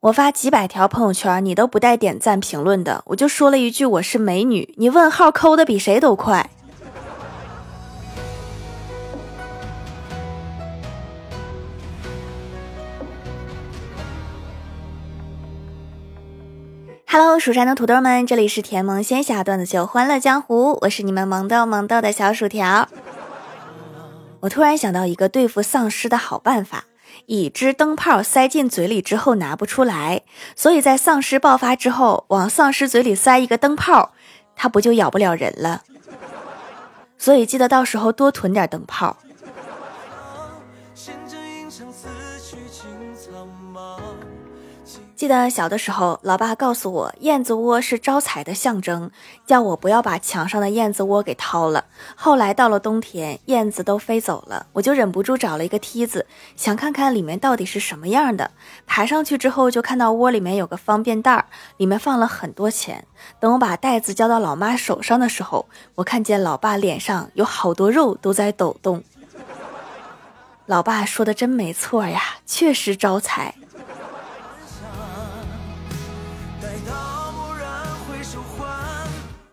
我发几百条朋友圈，你都不带点赞评论的，我就说了一句我是美女，你问号抠的比谁都快。Hello，蜀山的土豆们，这里是甜萌仙侠段子秀《欢乐江湖》，我是你们萌豆萌豆的小薯条。我突然想到一个对付丧尸的好办法。已知灯泡塞进嘴里之后拿不出来，所以在丧尸爆发之后，往丧尸嘴里塞一个灯泡，它不就咬不了人了？所以记得到时候多囤点灯泡。记得小的时候，老爸告诉我，燕子窝是招财的象征，叫我不要把墙上的燕子窝给掏了。后来到了冬天，燕子都飞走了，我就忍不住找了一个梯子，想看看里面到底是什么样的。爬上去之后，就看到窝里面有个方便袋，里面放了很多钱。等我把袋子交到老妈手上的时候，我看见老爸脸上有好多肉都在抖动。老爸说的真没错呀，确实招财。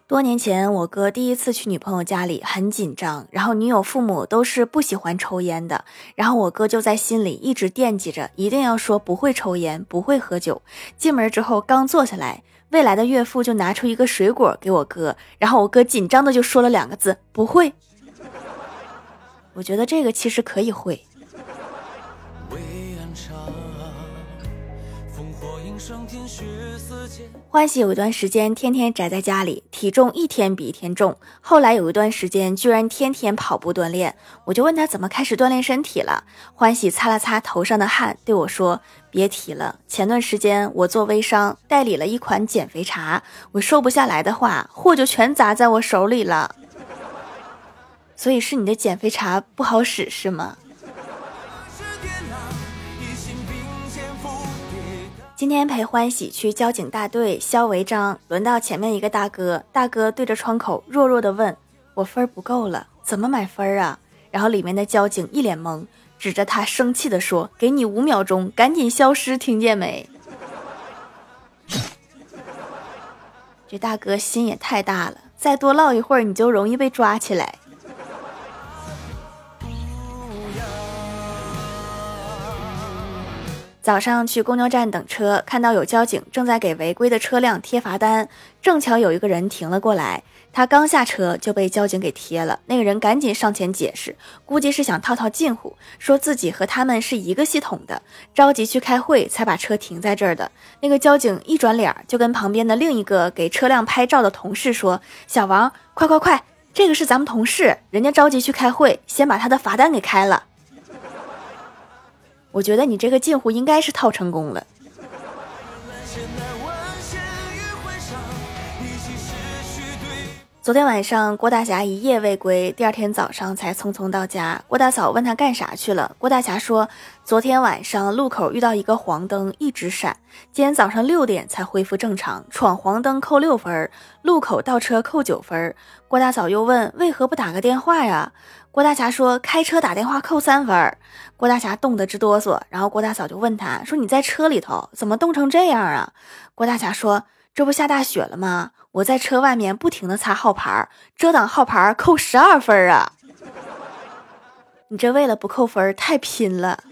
多年前，我哥第一次去女朋友家里，很紧张。然后女友父母都是不喜欢抽烟的，然后我哥就在心里一直惦记着，一定要说不会抽烟，不会喝酒。进门之后，刚坐下来，未来的岳父就拿出一个水果给我哥，然后我哥紧张的就说了两个字：不会。我觉得这个其实可以会。欢喜有一段时间天天宅在家里，体重一天比一天重。后来有一段时间居然天天跑步锻炼，我就问他怎么开始锻炼身体了。欢喜擦了擦头上的汗，对我说：“别提了，前段时间我做微商，代理了一款减肥茶，我瘦不下来的话，货就全砸在我手里了。所以是你的减肥茶不好使是吗？”今天陪欢喜去交警大队消违章，轮到前面一个大哥，大哥对着窗口弱弱的问：“我分不够了，怎么买分啊？”然后里面的交警一脸懵，指着他生气的说：“给你五秒钟，赶紧消失，听见没？”这大哥心也太大了，再多唠一会儿，你就容易被抓起来。早上去公交站等车，看到有交警正在给违规的车辆贴罚单，正巧有一个人停了过来，他刚下车就被交警给贴了。那个人赶紧上前解释，估计是想套套近乎，说自己和他们是一个系统的，着急去开会才把车停在这儿的。那个交警一转脸就跟旁边的另一个给车辆拍照的同事说：“小王，快快快，这个是咱们同事，人家着急去开会，先把他的罚单给开了。”我觉得你这个近乎应该是套成功了。昨天晚上郭大侠一夜未归，第二天早上才匆匆到家。郭大嫂问他干啥去了，郭大侠说昨天晚上路口遇到一个黄灯，一直闪，今天早上六点才恢复正常。闯黄灯扣六分，路口倒车扣九分。郭大嫂又问为何不打个电话呀？郭大侠说开车打电话扣三分。郭大侠冻得直哆嗦，然后郭大嫂就问他说你在车里头怎么冻成这样啊？郭大侠说这不下大雪了吗？我在车外面不停的擦号牌，遮挡号牌扣十二分啊！你这为了不扣分太拼了。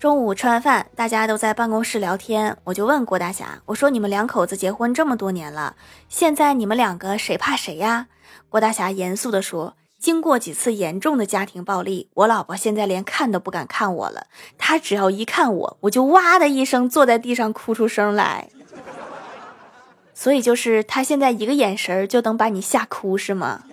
中午吃完饭，大家都在办公室聊天，我就问郭大侠，我说你们两口子结婚这么多年了，现在你们两个谁怕谁呀？郭大侠严肃的说。经过几次严重的家庭暴力，我老婆现在连看都不敢看我了。她只要一看我，我就哇的一声坐在地上哭出声来。所以就是她现在一个眼神就能把你吓哭，是吗？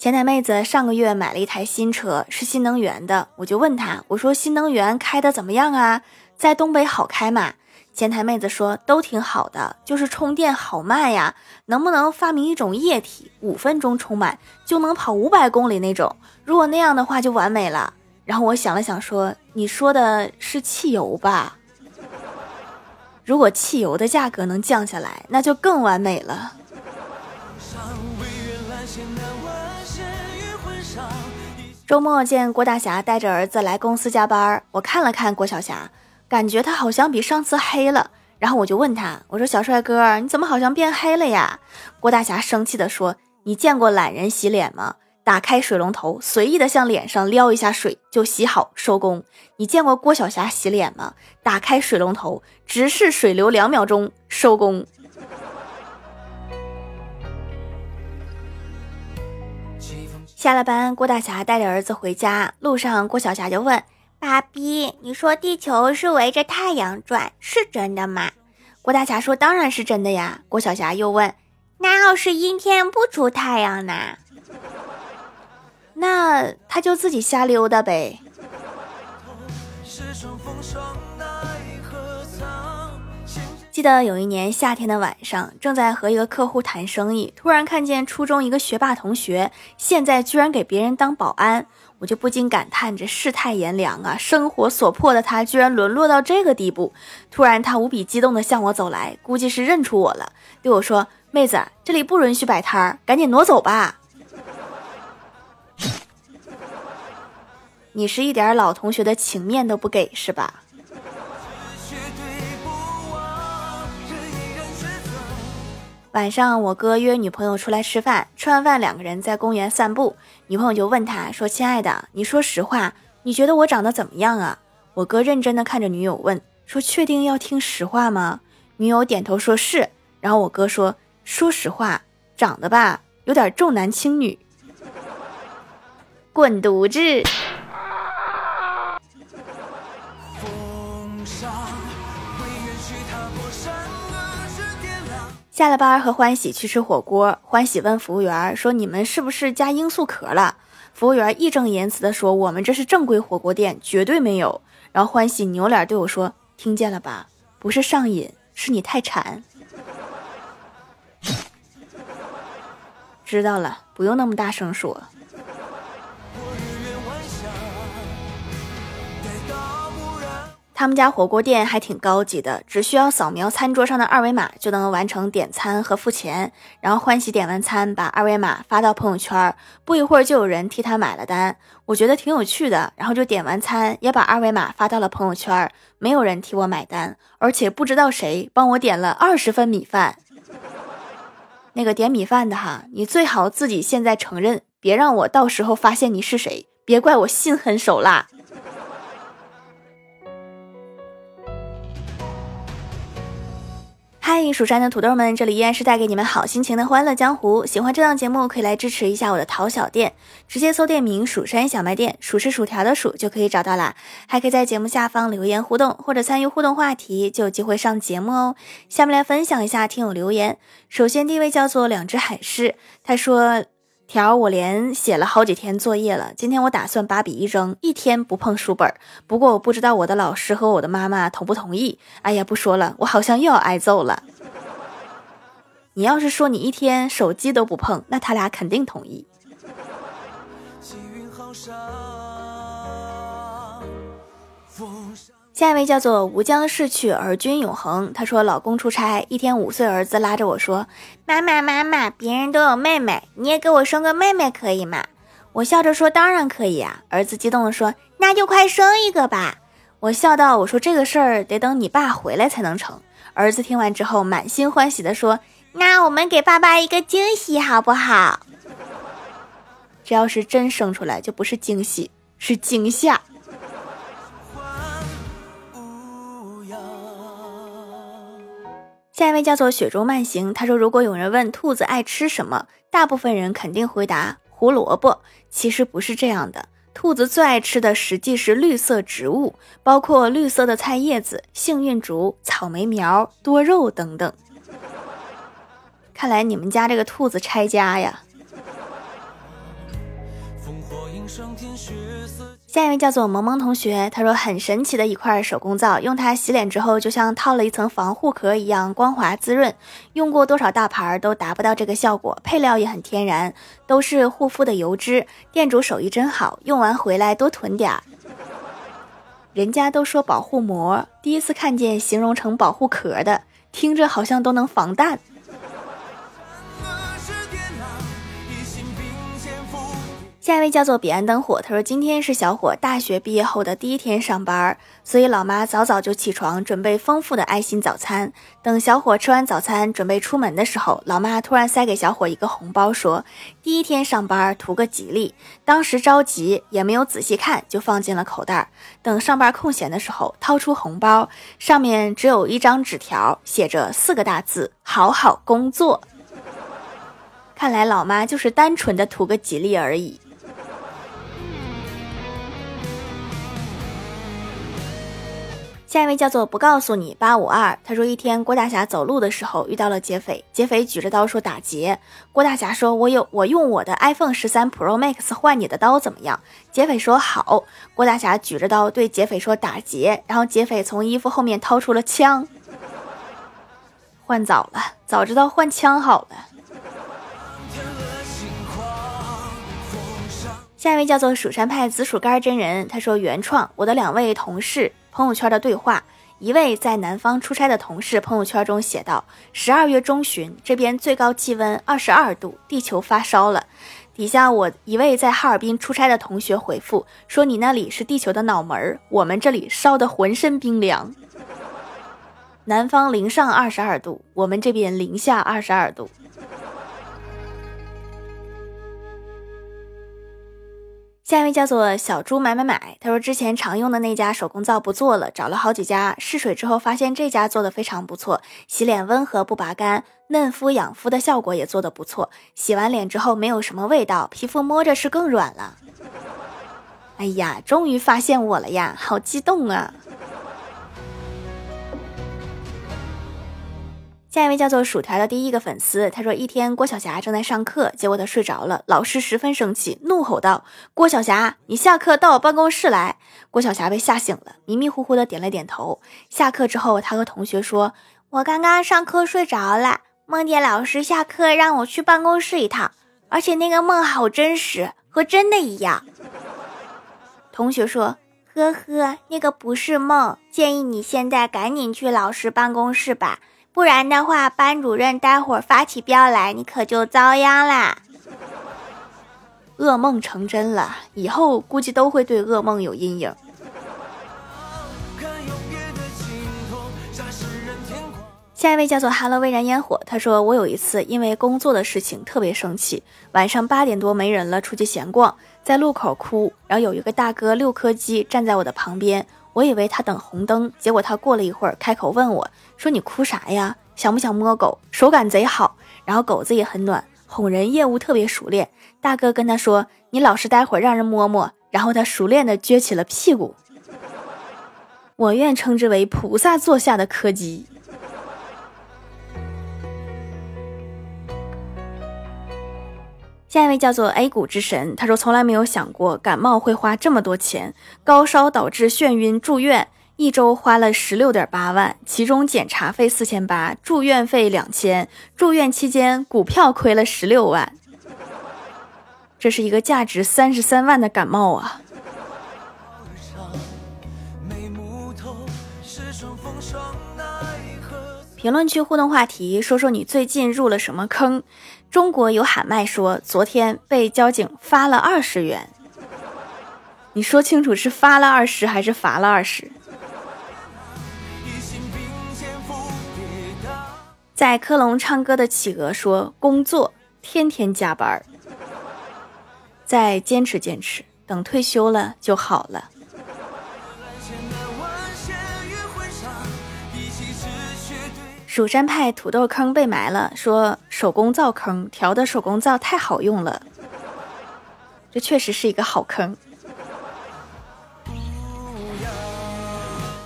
前台妹子上个月买了一台新车，是新能源的，我就问她，我说新能源开的怎么样啊？在东北好开吗？前台妹子说都挺好的，就是充电好慢呀，能不能发明一种液体，五分钟充满就能跑五百公里那种？如果那样的话就完美了。然后我想了想说，你说的是汽油吧？如果汽油的价格能降下来，那就更完美了。周末见郭大侠带着儿子来公司加班，我看了看郭晓霞，感觉他好像比上次黑了。然后我就问他，我说小帅哥，你怎么好像变黑了呀？郭大侠生气地说：“你见过懒人洗脸吗？打开水龙头，随意的向脸上撩一下水就洗好收工。你见过郭晓霞洗脸吗？打开水龙头，直视水流两秒钟收工。”下了班，郭大侠带着儿子回家，路上郭晓霞就问。爸比，你说地球是围着太阳转，是真的吗？郭大侠说：“当然是真的呀。”郭晓霞又问：“那要是阴天不出太阳呢？那他就自己瞎溜达呗。”记得有一年夏天的晚上，正在和一个客户谈生意，突然看见初中一个学霸同学，现在居然给别人当保安。我就不禁感叹：这世态炎凉啊！生活所迫的他，居然沦落到这个地步。突然，他无比激动地向我走来，估计是认出我了，对我说：“妹子，这里不允许摆摊儿，赶紧挪走吧。”你是一点老同学的情面都不给是吧？晚上，我哥约女朋友出来吃饭。吃完饭，两个人在公园散步。女朋友就问他说：“亲爱的，你说实话，你觉得我长得怎么样啊？”我哥认真的看着女友问说：“确定要听实话吗？”女友点头说是。然后我哥说：“说实话，长得吧，有点重男轻女。”滚犊子！下了班和欢喜去吃火锅，欢喜问服务员说：“你们是不是加罂粟壳了？”服务员义正言辞地说：“我们这是正规火锅店，绝对没有。”然后欢喜扭脸对我说：“听见了吧？不是上瘾，是你太馋。”知道了，不用那么大声说。他们家火锅店还挺高级的，只需要扫描餐桌上的二维码就能完成点餐和付钱。然后欢喜点完餐，把二维码发到朋友圈，不一会儿就有人替他买了单。我觉得挺有趣的，然后就点完餐，也把二维码发到了朋友圈，没有人替我买单，而且不知道谁帮我点了二十份米饭。那个点米饭的哈，你最好自己现在承认，别让我到时候发现你是谁，别怪我心狠手辣。嗨，蜀山的土豆们，这里依然是带给你们好心情的欢乐江湖。喜欢这档节目，可以来支持一下我的淘小店，直接搜店名“蜀山小卖店”，数是薯条的数就可以找到啦。还可以在节目下方留言互动，或者参与互动话题，就有机会上节目哦。下面来分享一下听友留言。首先第一位叫做两只海狮，他说。条，我连写了好几天作业了。今天我打算把笔一扔，一天不碰书本。不过我不知道我的老师和我的妈妈同不同意。哎呀，不说了，我好像又要挨揍了。你要是说你一天手机都不碰，那他俩肯定同意。下一位叫做吾将逝去而君永恒。他说：“老公出差，一天五岁儿子拉着我说：‘妈妈，妈妈，别人都有妹妹，你也给我生个妹妹可以吗？’我笑着说：‘当然可以啊。’儿子激动地说：‘那就快生一个吧！’我笑道：‘我说这个事儿得等你爸回来才能成。’儿子听完之后满心欢喜地说：‘那我们给爸爸一个惊喜好不好？’这要是真生出来，就不是惊喜，是惊吓。”下一位叫做雪中慢行，他说：“如果有人问兔子爱吃什么，大部分人肯定回答胡萝卜。其实不是这样的，兔子最爱吃的实际是绿色植物，包括绿色的菜叶子、幸运竹、草莓苗、多肉等等。看来你们家这个兔子拆家呀。”下一位叫做萌萌同学，他说很神奇的一块手工皂，用它洗脸之后，就像套了一层防护壳一样，光滑滋润。用过多少大牌都达不到这个效果，配料也很天然，都是护肤的油脂。店主手艺真好，用完回来多囤点儿。人家都说保护膜，第一次看见形容成保护壳的，听着好像都能防弹。下一位叫做彼岸灯火，他说今天是小伙大学毕业后的第一天上班，所以老妈早早就起床准备丰富的爱心早餐。等小伙吃完早餐准备出门的时候，老妈突然塞给小伙一个红包，说第一天上班图个吉利。当时着急也没有仔细看，就放进了口袋。等上班空闲的时候，掏出红包，上面只有一张纸条，写着四个大字：好好工作。看来老妈就是单纯的图个吉利而已。下一位叫做不告诉你八五二，他说一天郭大侠走路的时候遇到了劫匪，劫匪举着刀说打劫，郭大侠说我有我用我的 iPhone 十三 Pro Max 换你的刀怎么样？劫匪说好，郭大侠举着刀对劫匪说打劫，然后劫匪从衣服后面掏出了枪，换早了，早知道换枪好了。下一位叫做蜀山派紫薯干真人，他说原创我的两位同事朋友圈的对话，一位在南方出差的同事朋友圈中写道：十二月中旬这边最高气温二十二度，地球发烧了。底下我一位在哈尔滨出差的同学回复说：你那里是地球的脑门儿，我们这里烧得浑身冰凉。南方零上二十二度，我们这边零下二十二度。下一位叫做小猪买买买，他说之前常用的那家手工皂不做了，找了好几家试水之后，发现这家做的非常不错，洗脸温和不拔干，嫩肤养肤的效果也做的不错，洗完脸之后没有什么味道，皮肤摸着是更软了。哎呀，终于发现我了呀，好激动啊！下一位叫做薯条的第一个粉丝，他说：一天郭晓霞正在上课，结果他睡着了，老师十分生气，怒吼道：“郭晓霞，你下课到我办公室来！”郭晓霞被吓醒了，迷迷糊糊的点了点头。下课之后，他和同学说：“我刚刚上课睡着了，梦见老师下课让我去办公室一趟，而且那个梦好真实，和真的一样。”同学说：“呵呵，那个不是梦，建议你现在赶紧去老师办公室吧。”不然的话，班主任待会儿发起飙来，你可就遭殃啦！噩梦成真了，以后估计都会对噩梦有阴影。下一位叫做 “Hello 微燃烟火”，他说：“我有一次因为工作的事情特别生气，晚上八点多没人了，出去闲逛，在路口哭，然后有一个大哥六颗鸡站在我的旁边。”我以为他等红灯，结果他过了一会儿开口问我，说：“你哭啥呀？想不想摸狗？手感贼好，然后狗子也很暖，哄人业务特别熟练。”大哥跟他说：“你老实待会儿，让人摸摸。”然后他熟练的撅起了屁股，我愿称之为菩萨座下的柯基。下一位叫做 A 股之神，他说从来没有想过感冒会花这么多钱，高烧导致眩晕住院，一周花了十六点八万，其中检查费四千八，住院费两千，住院期间股票亏了十六万，这是一个价值三十三万的感冒啊！评论区互动话题，说说你最近入了什么坑？中国有喊麦说，昨天被交警罚了二十元。你说清楚是发了二十还是罚了二十？在科隆唱歌的企鹅说，工作天天加班，再坚持坚持，等退休了就好了。蜀山派土豆坑被埋了，说手工皂坑调的手工皂太好用了，这确实是一个好坑。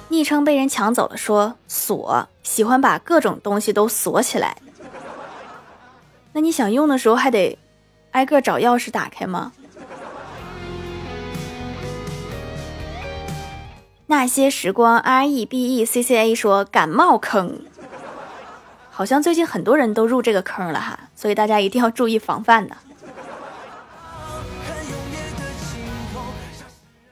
昵称被人抢走了，说锁喜欢把各种东西都锁起来，那你想用的时候还得挨个找钥匙打开吗？那些时光 R E B E C C A 说感冒坑。好像最近很多人都入这个坑了哈，所以大家一定要注意防范的。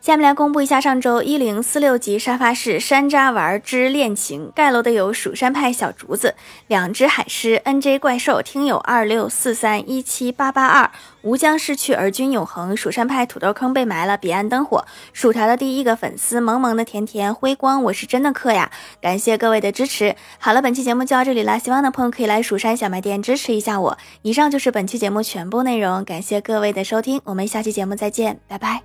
下面来公布一下上周一零四六级沙发是山楂丸之恋情盖楼的有蜀山派小竹子、两只海狮、NJ 怪兽、听友二六四三一七八八二、吾将逝去而君永恒、蜀山派土豆坑被埋了、彼岸灯火、薯条的第一个粉丝、萌萌的甜甜、辉光，我是真的氪呀！感谢各位的支持。好了，本期节目就到这里啦，希望的朋友可以来蜀山小卖店支持一下我。以上就是本期节目全部内容，感谢各位的收听，我们下期节目再见，拜拜。